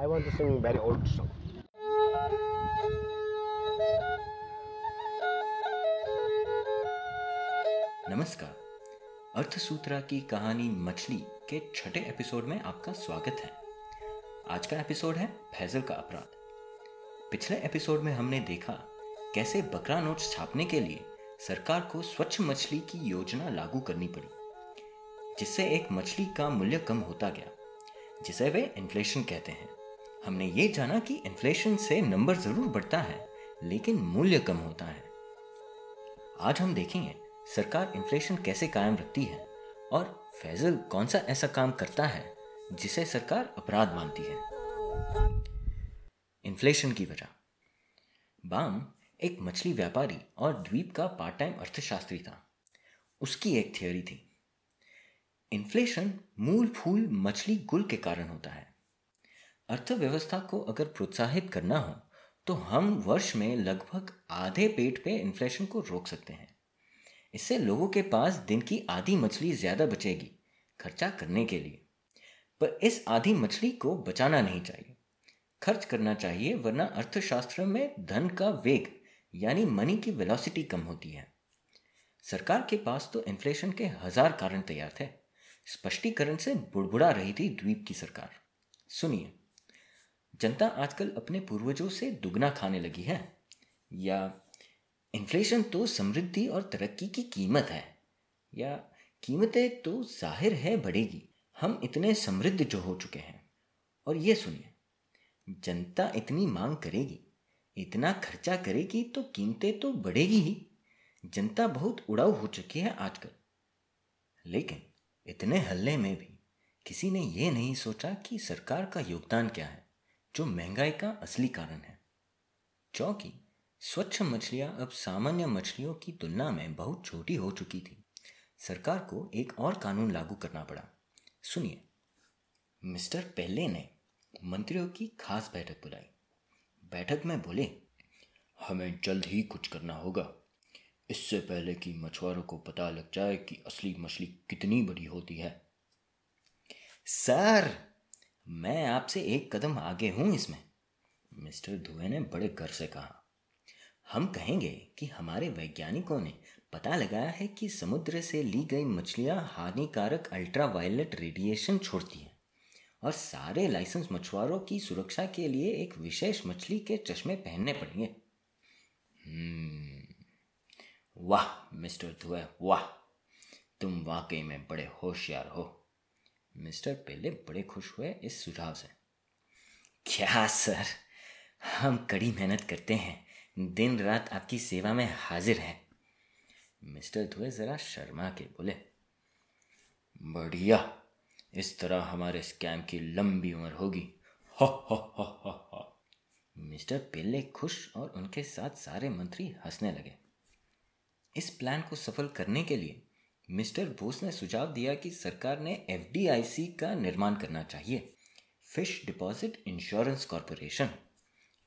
I want to sing very old song. नमस्कार। अर्थसूत्रा की कहानी मछली के छठे एपिसोड में आपका स्वागत है। आज का एपिसोड है फैजल का अपराध। पिछले एपिसोड में हमने देखा कैसे बकरा नोट्स छापने के लिए सरकार को स्वच्छ मछली की योजना लागू करनी पड़ी, जिससे एक मछली का मूल्य कम होता गया, जिसे वे इन्फ्लेशन कहते हैं। हमने ये जाना कि इन्फ्लेशन से नंबर ज़रूर बढ़ता है, लेकिन मूल्य कम होता है। आज हम देखेंगे सरकार इन्फ्लेशन कैसे कायम रखती है और फैजल कौन सा ऐसा काम करता है जिसे सरकार अपराध मानती है। इन्फ्लेशन की वजह। बाम एक मछली व्यापारी और द्वीप का पार्ट टाइम अर्थशास्त्री था। उसकी एक थियोरी थी। इन्फ्लेशन मूल फूल मछली गुल के कारण होता है। अर्थव्यवस्था को अगर प्रोत्साहित करना हो तो हम वर्ष में लगभग आधे पेट पे इन्फ्लेशन को रोक सकते हैं। इससे लोगों के पास दिन की आधी मछली ज़्यादा बचेगी, खर्चा करने के लिए। पर इस आधी मछली को बचाना नहीं चाहिए। खर्च करना चाहिए, वरना अर्थशास्त्र में धन का वेग, यानी मनी की वेलोसिटी कम होती है। सरकार के पास तो इन्फ्लेशन के हज़ार कारण तैयार थे। स्पष्टीकरण से बुड़बुड़ा रही थी द्वीप की सरकार। सुनिए। जनता आजकल अपने पूर्वजों से दुगना खाने लगी है। या इन्फ्लेशन तो समृद्धि और तरक्की की कीमत है, या कीमतें तो ज़ाहिर है बढ़ेगी। हम इतने समृद्ध जो हो चुके हैं। और ये सुनिए, जनता इतनी मांग करेगी, इतना खर्चा करेगी तो कीमतें तो बढ़ेगी ही। जनता बहुत उड़ाऊ हो चुकी है आजकल। लेकिन इतने हल्ले में भी किसी ने ये नहीं सोचा कि सरकार का योगदान क्या है। जो महँगाई का असली कारण है। चौकी स्वच्छ मछलियाँ अब सामान्य मछलियों की तुलना में बहुत छोटी हो चुकी थी। सरकार को एक और कानून लागू करना पड़ा। सुनिए। मिस्टर पहले ने मंत्रियों की खास बैठक बुलाई। बैठक में बोले, हमें जल्द ही कुछ करना होगा। इससे पहले कि मछुआरों को पता लग जाए कि असली मछली कितनी बड़ी होती है। सर मैं आपसे एक कदम आगे हूँ इसमें। मिस्टर धुए ने बड़े घर से कहा। हम कहेंगे कि हमारे वैज्ञानिकों ने पता लगाया है कि समुद्र से ली गई मछलियाँ हानिकारक अल्ट्रावायलेट रेडिएशन छोड़ती हैं और सारे लाइसेंस मछुआरों की सुरक्षा के लिए एक विशेष मछली के चश्मे पहनने पड़ेंगे। हम्म, वाह मिस्टर धुए वाह। तुम वाकई में बड़े होशियार हो। मिस्टर पेले बड़े खुश हुए इस सुझाव से। क्या, सर? हम कड़ी मेहनत करते हैं। दिन रात आपकी सेवा में हाजिर है। मिस्टर धुए जरा शर्मा के बोले, बढ़िया, इस तरह हमारे स्कैम की लंबी उम्र होगी। हो हो हो हो हो। मिस्टर पिल्ले खुश और उनके साथ सारे मंत्री हंसने लगे। इस प्लान को सफल करने के लिए मिस्टर बोस ने सुझाव दिया कि सरकार ने एफडीआईसी का निर्माण करना चाहिए। Fish deposit insurance corporation.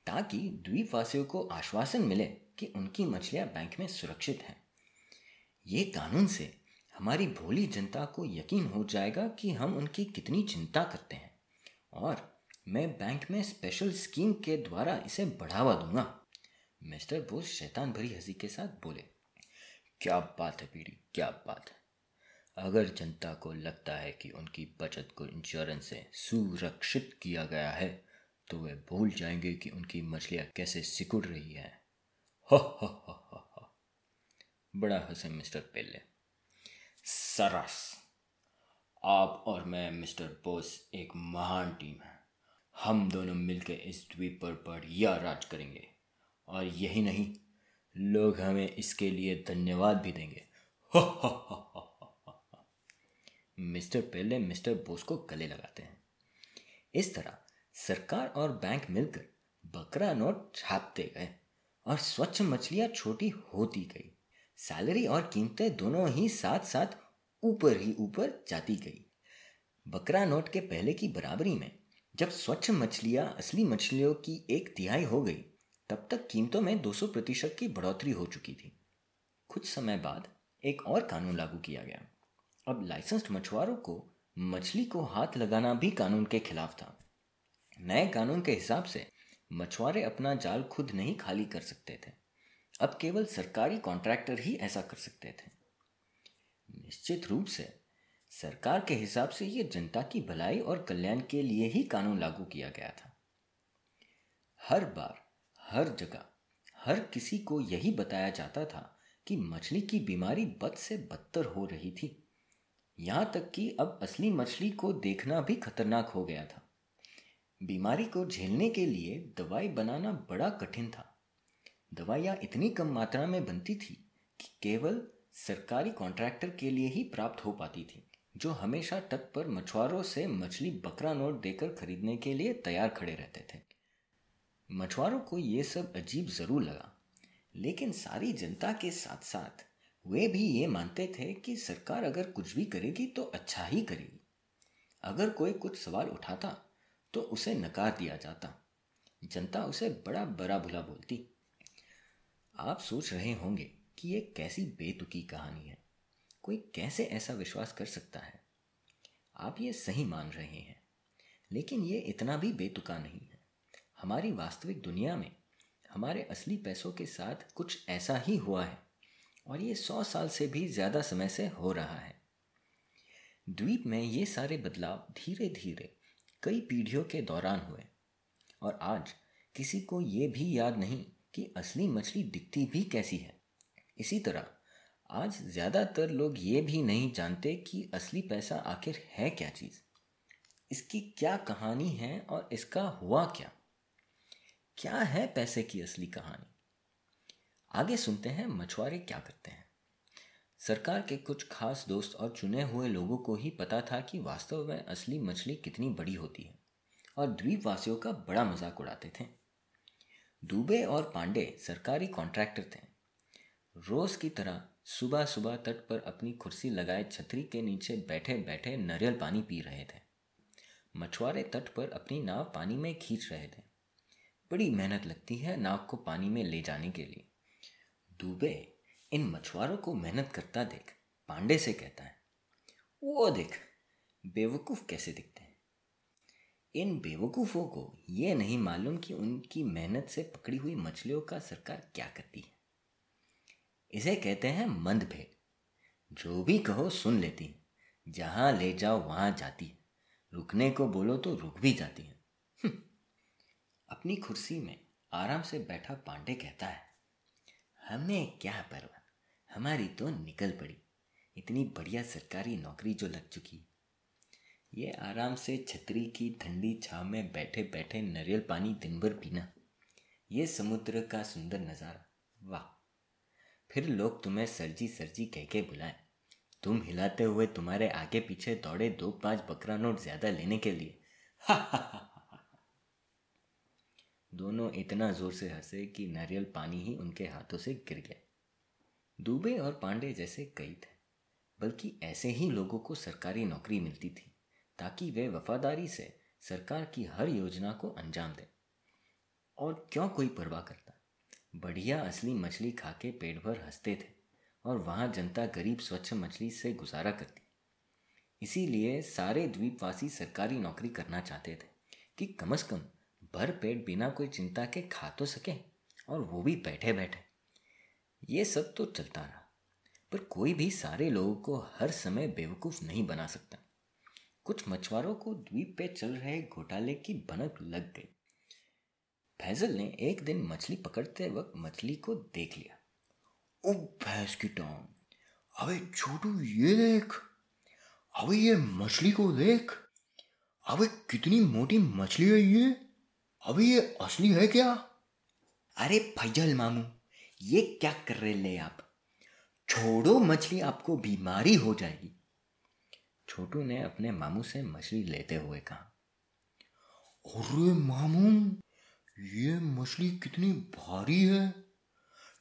ताकि द्वीपवासियों को आश्वासन मिले कि उनकी मछलियाँ बैंक में सुरक्षित हैं। ये कानून से हमारी भोली जनता को यकीन हो जाएगा कि हम उनकी कितनी चिंता करते हैं। और मैं बैंक में स्पेशल स्कीम के द्वारा इसे बढ़ावा दूँगा। मिस्टर बोस शैतान भरी हँसी के साथ बोले क्या बात है पीड़ी क्या बात है। अगर जनता को लगता है कि उनकी बचत को इंश्योरेंस से सुरक्षित किया गया है तो वे भूल जाएँगे कि उनकी मछलियाँ कैसे सिकुड़ रही हो। बड़ा हंसे मिस्टर पेले सरस आप और मैं मिस्टर बोस एक महान टीम है। हम दोनों मिलकर इस द्वीप पर बढ़िया राज करेंगे। और यही नहीं लोग हमें इसके लिए धन्यवाद भी देंगे। मिस्टर पेले मिस्टर बोस को गले लगाते हैं। इस तरह सरकार और बैंक मिलकर बकरा नोट छापते गए और स्वच्छ मछलियाँ छोटी होती गई। सैलरी और कीमतें दोनों ही साथ साथ ऊपर ही ऊपर जाती गई। बकरा नोट के पहले की बराबरी में जब स्वच्छ मछलियाँ असली मछलियों की एक तिहाई हो गई तब तक कीमतों में 200 प्रतिशत की बढ़ोतरी हो चुकी थी। कुछ समय बाद एक और कानून लागू किया गया। अब लाइसेंस्ड मछुआरों को मछली को हाथ लगाना भी कानून के खिलाफ था। नए कानून के हिसाब से मछुआरे अपना जाल खुद नहीं खाली कर सकते थे। अब केवल सरकारी कॉन्ट्रैक्टर ही ऐसा कर सकते थे। निश्चित रूप से सरकार के हिसाब से यह जनता की भलाई और कल्याण के लिए ही कानून लागू किया गया था। हर बार हर जगह, हर किसी को यही बताया जाता था कि मछली की बीमारी बद से बदतर हो रही थी। यहाँ तक कि अब असली मछली को देखना भी खतरनाक हो गया था। बीमारी को झेलने के लिए दवाई बनाना बड़ा कठिन था। दवाइयाँ इतनी कम मात्रा में बनती थी कि केवल सरकारी कॉन्ट्रैक्टर के लिए ही प्राप्त हो पाती थी, जो हमेशा तट पर मछुआरों से मछली बकरा नोट देकर खरीदने के लिए तैयार खड़े रहते थे। मछुआरों को ये सब अजीब ज़रूर लगा, लेकिन सारी जनता के साथ साथ वे भी ये मानते थे कि सरकार अगर कुछ भी करेगी तो अच्छा ही करेगी। अगर कोई कुछ सवाल उठाता तो उसे नकार दिया जाता। जनता उसे बड़ा बड़ा भुला बोलती। आप सोच रहे होंगे कि ये कैसी बेतुकी कहानी है। कोई कैसे ऐसा विश्वास कर सकता है? आप ये सही मान रहे हैं, लेकिन ये इतना भी बेतुका नहीं। हमारी वास्तविक दुनिया में हमारे असली पैसों के साथ कुछ ऐसा ही हुआ है और ये सौ साल से भी ज़्यादा समय से हो रहा है। द्वीप में ये सारे बदलाव धीरे धीरे कई पीढ़ियों के दौरान हुए और आज किसी को ये भी याद नहीं कि असली मछली दिखती भी कैसी है। इसी तरह आज ज़्यादातर लोग ये भी नहीं जानते कि असली पैसा आखिर है क्या चीज़, इसकी क्या कहानी है और इसका हुआ क्या। क्या है पैसे की असली कहानी? आगे सुनते हैं मछुआरे क्या करते हैं। सरकार के कुछ खास दोस्त और चुने हुए लोगों को ही पता था कि वास्तव में असली मछली कितनी बड़ी होती है और द्वीपवासियों का बड़ा मज़ाक उड़ाते थे। दुबे और पांडे सरकारी कॉन्ट्रैक्टर थे। रोज की तरह सुबह सुबह तट पर अपनी कुर्सी लगाए छतरी के नीचे बैठे बैठे नरियल पानी पी रहे थे। मछुआरे तट पर अपनी नाव पानी में खींच रहे थे। बड़ी मेहनत लगती है नाव को पानी में ले जाने के लिए। दुबे, इन मछुआरों को मेहनत करता देख, पांडे से कहता है, वो देख, बेवकूफ़ कैसे दिखते हैं? इन बेवकूफ़ों को ये नहीं मालूम कि उनकी मेहनत से पकड़ी हुई मछलियों का सरकार क्या करती है। इसे कहते हैं मंद भेद जो भी कहो सुन लेती है, जहाँ ले जाओ वहाँ जाती है। रुकने को बोलो तो रुक भी जाती है। हम्म। अपनी कुर्सी में आराम से बैठा पांडे कहता है, हमें क्या परवाह हमारी तो निकल पड़ी। इतनी बढ़िया सरकारी नौकरी जो लग चुकी। ये आराम से छतरी की ठंडी छाव में बैठे बैठे नारियल पानी दिन भर पीना। ये समुद्र का सुंदर नज़ारा। वाह। फिर लोग तुम्हें सरजी सरजी कह के बुलाए। तुम हिलाते हुए तुम्हारे आगे पीछे दौड़े दो पाँच बकरा नोट ज़्यादा लेने के लिए। हा हा हा। दोनों इतना ज़ोर से हंसे कि नारियल पानी ही उनके हाथों से गिर गया दुबे और पांडे जैसे कई थे, बल्कि ऐसे ही लोगों को सरकारी नौकरी मिलती थी, ताकि वे वफादारी से सरकार की हर योजना को अंजाम दें। और क्यों कोई परवाह करता? बढ़िया असली मछली खा के पेट भर हँसते थे, और वहाँ जनता गरीब स्वच्छ मछली से गुजारा करती। इसीलिए सारे द्वीपवासी सरकारी नौकरी करना चाहते थे कि कम से कम भर पेट बिना कोई चिंता के खा तो सके और वो भी बैठे बैठे। ये सब तो चलता रहा, पर कोई भी सारे लोगों को हर समय बेवकूफ़ नहीं बना सकता। कुछ मछुआरों को द्वीप पे चल रहे घोटाले की भनक लग गई। फैजल ने एक दिन मछली पकड़ते वक्त मछली को देख लिया। ओ भैंस की टांग, अबे छोटू ये देख, अबे ये मछली को देख, अबे कितनी मोटी मछली है ये। अबे ये असली है क्या? अरे फैजल मामू ये क्या कर रहे ले आप? छोड़ो मछली आपको बीमारी हो जाएगी। छोटू ने अपने मामू से मछली लेते हुए कहा। अरे मामू ये मछली कितनी भारी है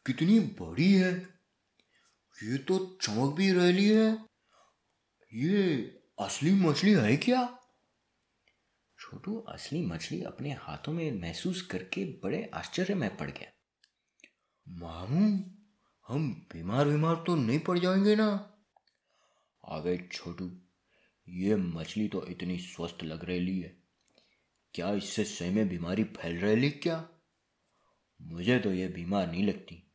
कितनी बड़ी है। ये तो चमक भी रही है। ये असली मछली है क्या? छोटू असली मछली अपने हाथों में महसूस करके बड़े आश्चर्य में पड़ गया। मामू, हम बीमार बीमार तो नहीं पड़ जाएँगे ना? आगे छोटू, ये मछली तो इतनी स्वस्थ लग रही है। क्या इससे सही में बीमारी फैल रही क्या? मुझे तो ये बीमार नहीं लगती।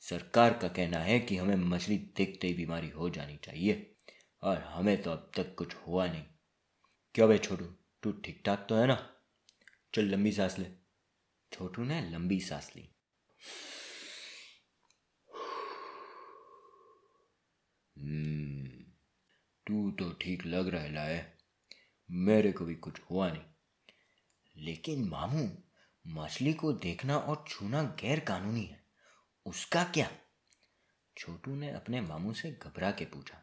सरकार का कहना है कि हमें मछली देखते ही बीमारी हो जानी चाहिए, और हमें तो अब तक कुछ हुआ नहीं। क्या भाई छोटू? तू ठीक ठाक तो है ना? चल लंबी सांस ले। छोटू ने लंबी सांस ली। हम्म, तू तो ठीक लग रहा है। मेरे को भी कुछ हुआ नहीं। लेकिन मामू मछली को देखना और छूना गैर कानूनी है। उसका क्या? छोटू ने अपने मामू से घबरा के पूछा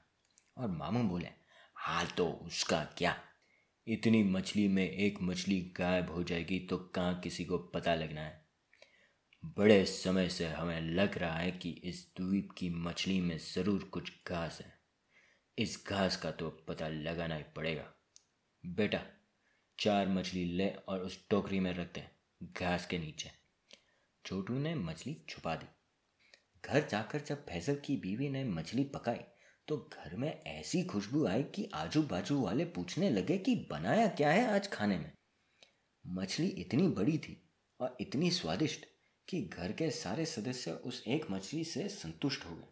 और मामू बोले हाँ तो उसका क्या? इतनी मछली में एक मछली गायब हो जाएगी तो कहाँ किसी को पता लगना है? बड़े समय से हमें लग रहा है कि इस द्वीप की मछली में ज़रूर कुछ घास है। इस घास का तो पता लगाना ही पड़ेगा। बेटा, चार मछली ले और उस टोकरी में रखते हैं घास के नीचे। छोटू ने मछली छुपा दी। घर जाकर जब फैजल की बीवी ने मछली पकाई तो घर में ऐसी खुशबू आई कि आजू बाजू वाले पूछने लगे कि बनाया क्या है आज खाने में। मछली इतनी बड़ी थी और इतनी स्वादिष्ट कि घर के सारे सदस्य उस एक मछली से संतुष्ट हो गए।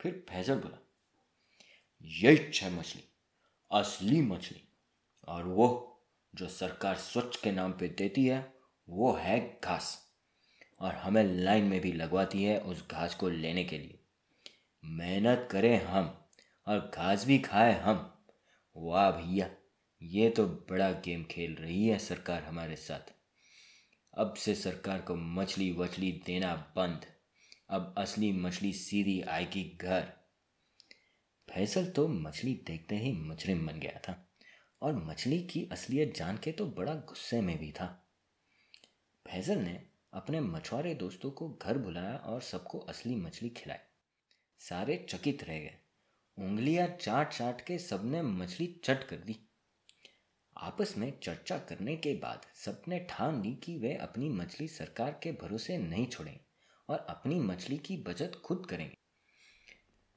फिर फैजल बोला, यही है मछली, असली मछली, और वो जो सरकार स्वच्छ के नाम पे देती है, वो है घास, और हमें लाइन में भी लगवाती है उस घास को लेने के लिए। मेहनत करें हम और घास भी खाए हम। वाह भैया, ये तो बड़ा गेम खेल रही है सरकार हमारे साथ। अब से सरकार को मछली वछली देना बंद। अब असली मछली सीधी आएगी घर। फैसल तो मछली देखते ही मुजरिम बन गया था और मछली की असलियत जान के तो बड़ा गुस्से में भी था। फैजल ने अपने मछुआरे दोस्तों को घर बुलाया और सबको असली मछली खिलाई। सारे चकित रह गए। उंगलियाँ चाट चाट के सबने मछली चट कर दी। आपस में चर्चा करने के बाद सबने ठान ली कि वे अपनी मछली सरकार के भरोसे नहीं छोड़ें और अपनी मछली की बचत खुद करेंगे।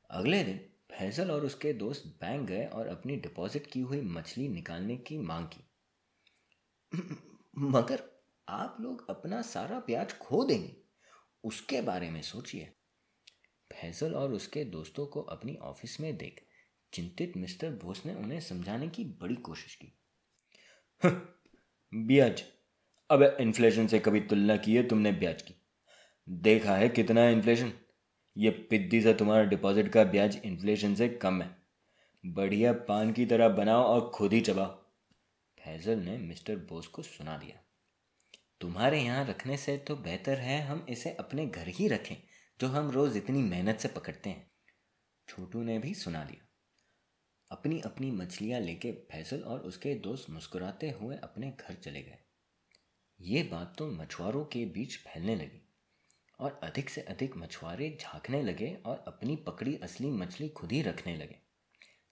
अगले दिन फैजल और उसके दोस्त बैंक गए और अपनी डिपॉजिट की हुई मछली निकालने की मांग की। मगर आप लोग अपना सारा ब्याज खो देंगे। उसके बारे में सोचिए। फैजल और उसके दोस्तों को अपनी ऑफ़िस में देख। चिंतित मिस्टर बोस ने उन्हें समझाने की बड़ी कोशिश की। ब्याज। अब इन्फ्लेशन से कभी तुलना की है तुमने ब्याज की। देखा है कितना है इन्फ्लेशन? ये पिद्दी से तुम्हारा डिपॉजिट का ब्याज इन्फ्लेशन से कम है। बढ़िया पान की तरह बनाओ और खुद ही चबाओ। फैजल ने मिस्टर बोस को सुना दिया। तुम्हारे यहाँ रखने से तो बेहतर है हम इसे अपने घर ही रखें। जो हम रोज़ इतनी मेहनत से पकड़ते हैं। छोटू ने भी सुना दिया अपनी अपनी मछलियाँ लेके फैसल और उसके दोस्त मुस्कुराते हुए अपने घर चले गए। ये बात तो मछुआरों के बीच फैलने लगी और अधिक से अधिक मछुआरे झांकने लगे और अपनी पकड़ी असली मछली खुद ही रखने लगे।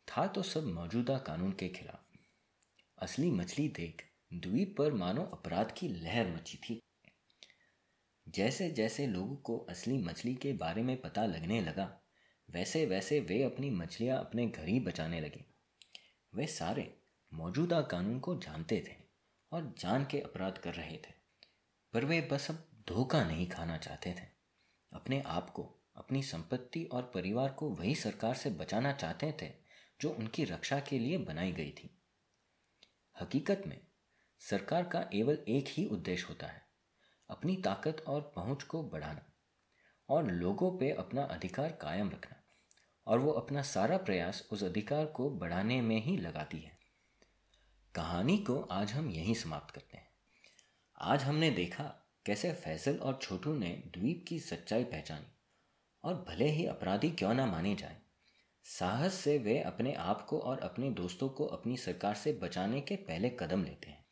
था तो सब मौजूदा कानून के खिलाफ। असली मछली देख द्वीप पर मानो अपराध की लहर मची थी। जैसे जैसे लोगों को असली मछली के बारे में पता लगने लगा, वैसे वैसे वे अपनी मछलियाँ अपने घर ही बचाने लगे। वे सारे मौजूदा कानून को जानते थे और जान के अपराध कर रहे थे, पर वे बस अब धोखा नहीं खाना चाहते थे। अपने आप को, अपनी संपत्ति और परिवार को वही सरकार से बचाना चाहते थे जो उनकी रक्षा के लिए बनाई गई थी। हकीकत में सरकार का केवल एक ही उद्देश्य होता है अपनी ताकत और पहुँच को बढ़ाना और लोगों पे अपना अधिकार कायम रखना। और वो अपना सारा प्रयास उस अधिकार को बढ़ाने में ही लगाती है। कहानी को आज हम यहीं समाप्त करते हैं। आज हमने देखा कैसे फैसल और छोटू ने द्वीप की सच्चाई पहचानी और भले ही अपराधी क्यों ना माने जाए, साहस से वे अपने आप को और अपने दोस्तों को अपनी सरकार से बचाने के पहले कदम लेते हैं।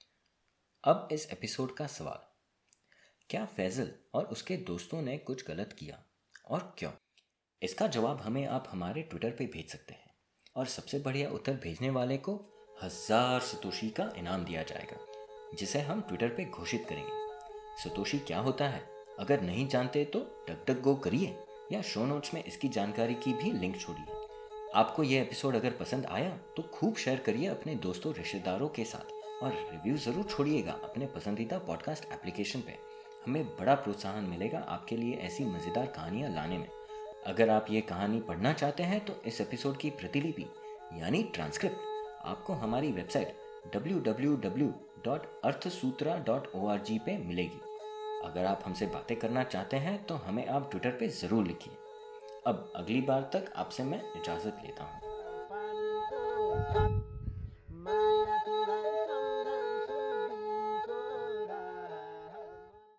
अब इस एपिसोड का सवाल क्या फैजल और उसके दोस्तों ने कुछ गलत किया? और क्यों? इसका जवाब हमें आप हमारे ट्विटर पे भेज सकते हैं। और सबसे बढ़िया उत्तर भेजने वाले को हज़ार सतोशी का इनाम दिया जाएगा, जिसे हम ट्विटर पे घोषित करेंगे। सतोशी क्या होता है? अगर नहीं जानते तो टक टक गो करिए, या शो नोट्स में इसकी जानकारी की भी लिंक छोड़िए। आपको यह एपिसोड अगर पसंद आया तो खूब शेयर करिए अपने दोस्तों, रिश्तेदारों के साथ, और रिव्यू ज़रूर छोड़िएगा अपने पसंदीदा पॉडकास्ट एप्लीकेशन पे। हमें बड़ा प्रोत्साहन मिलेगा आपके लिए ऐसी मज़ेदार कहानियाँ लाने में। अगर आप ये कहानी पढ़ना चाहते हैं तो इस एपिसोड की प्रतिलिपि, यानी ट्रांसक्रिप्ट, आपको हमारी वेबसाइट www.arthsutra.org पे मिलेगी। अगर आप हमसे बातें करना चाहते हैं तो हमें आप ट्विटर पे ज़रूर लिखिए। अब अगली बार तक आपसे मैं इजाज़त लेता हूँ।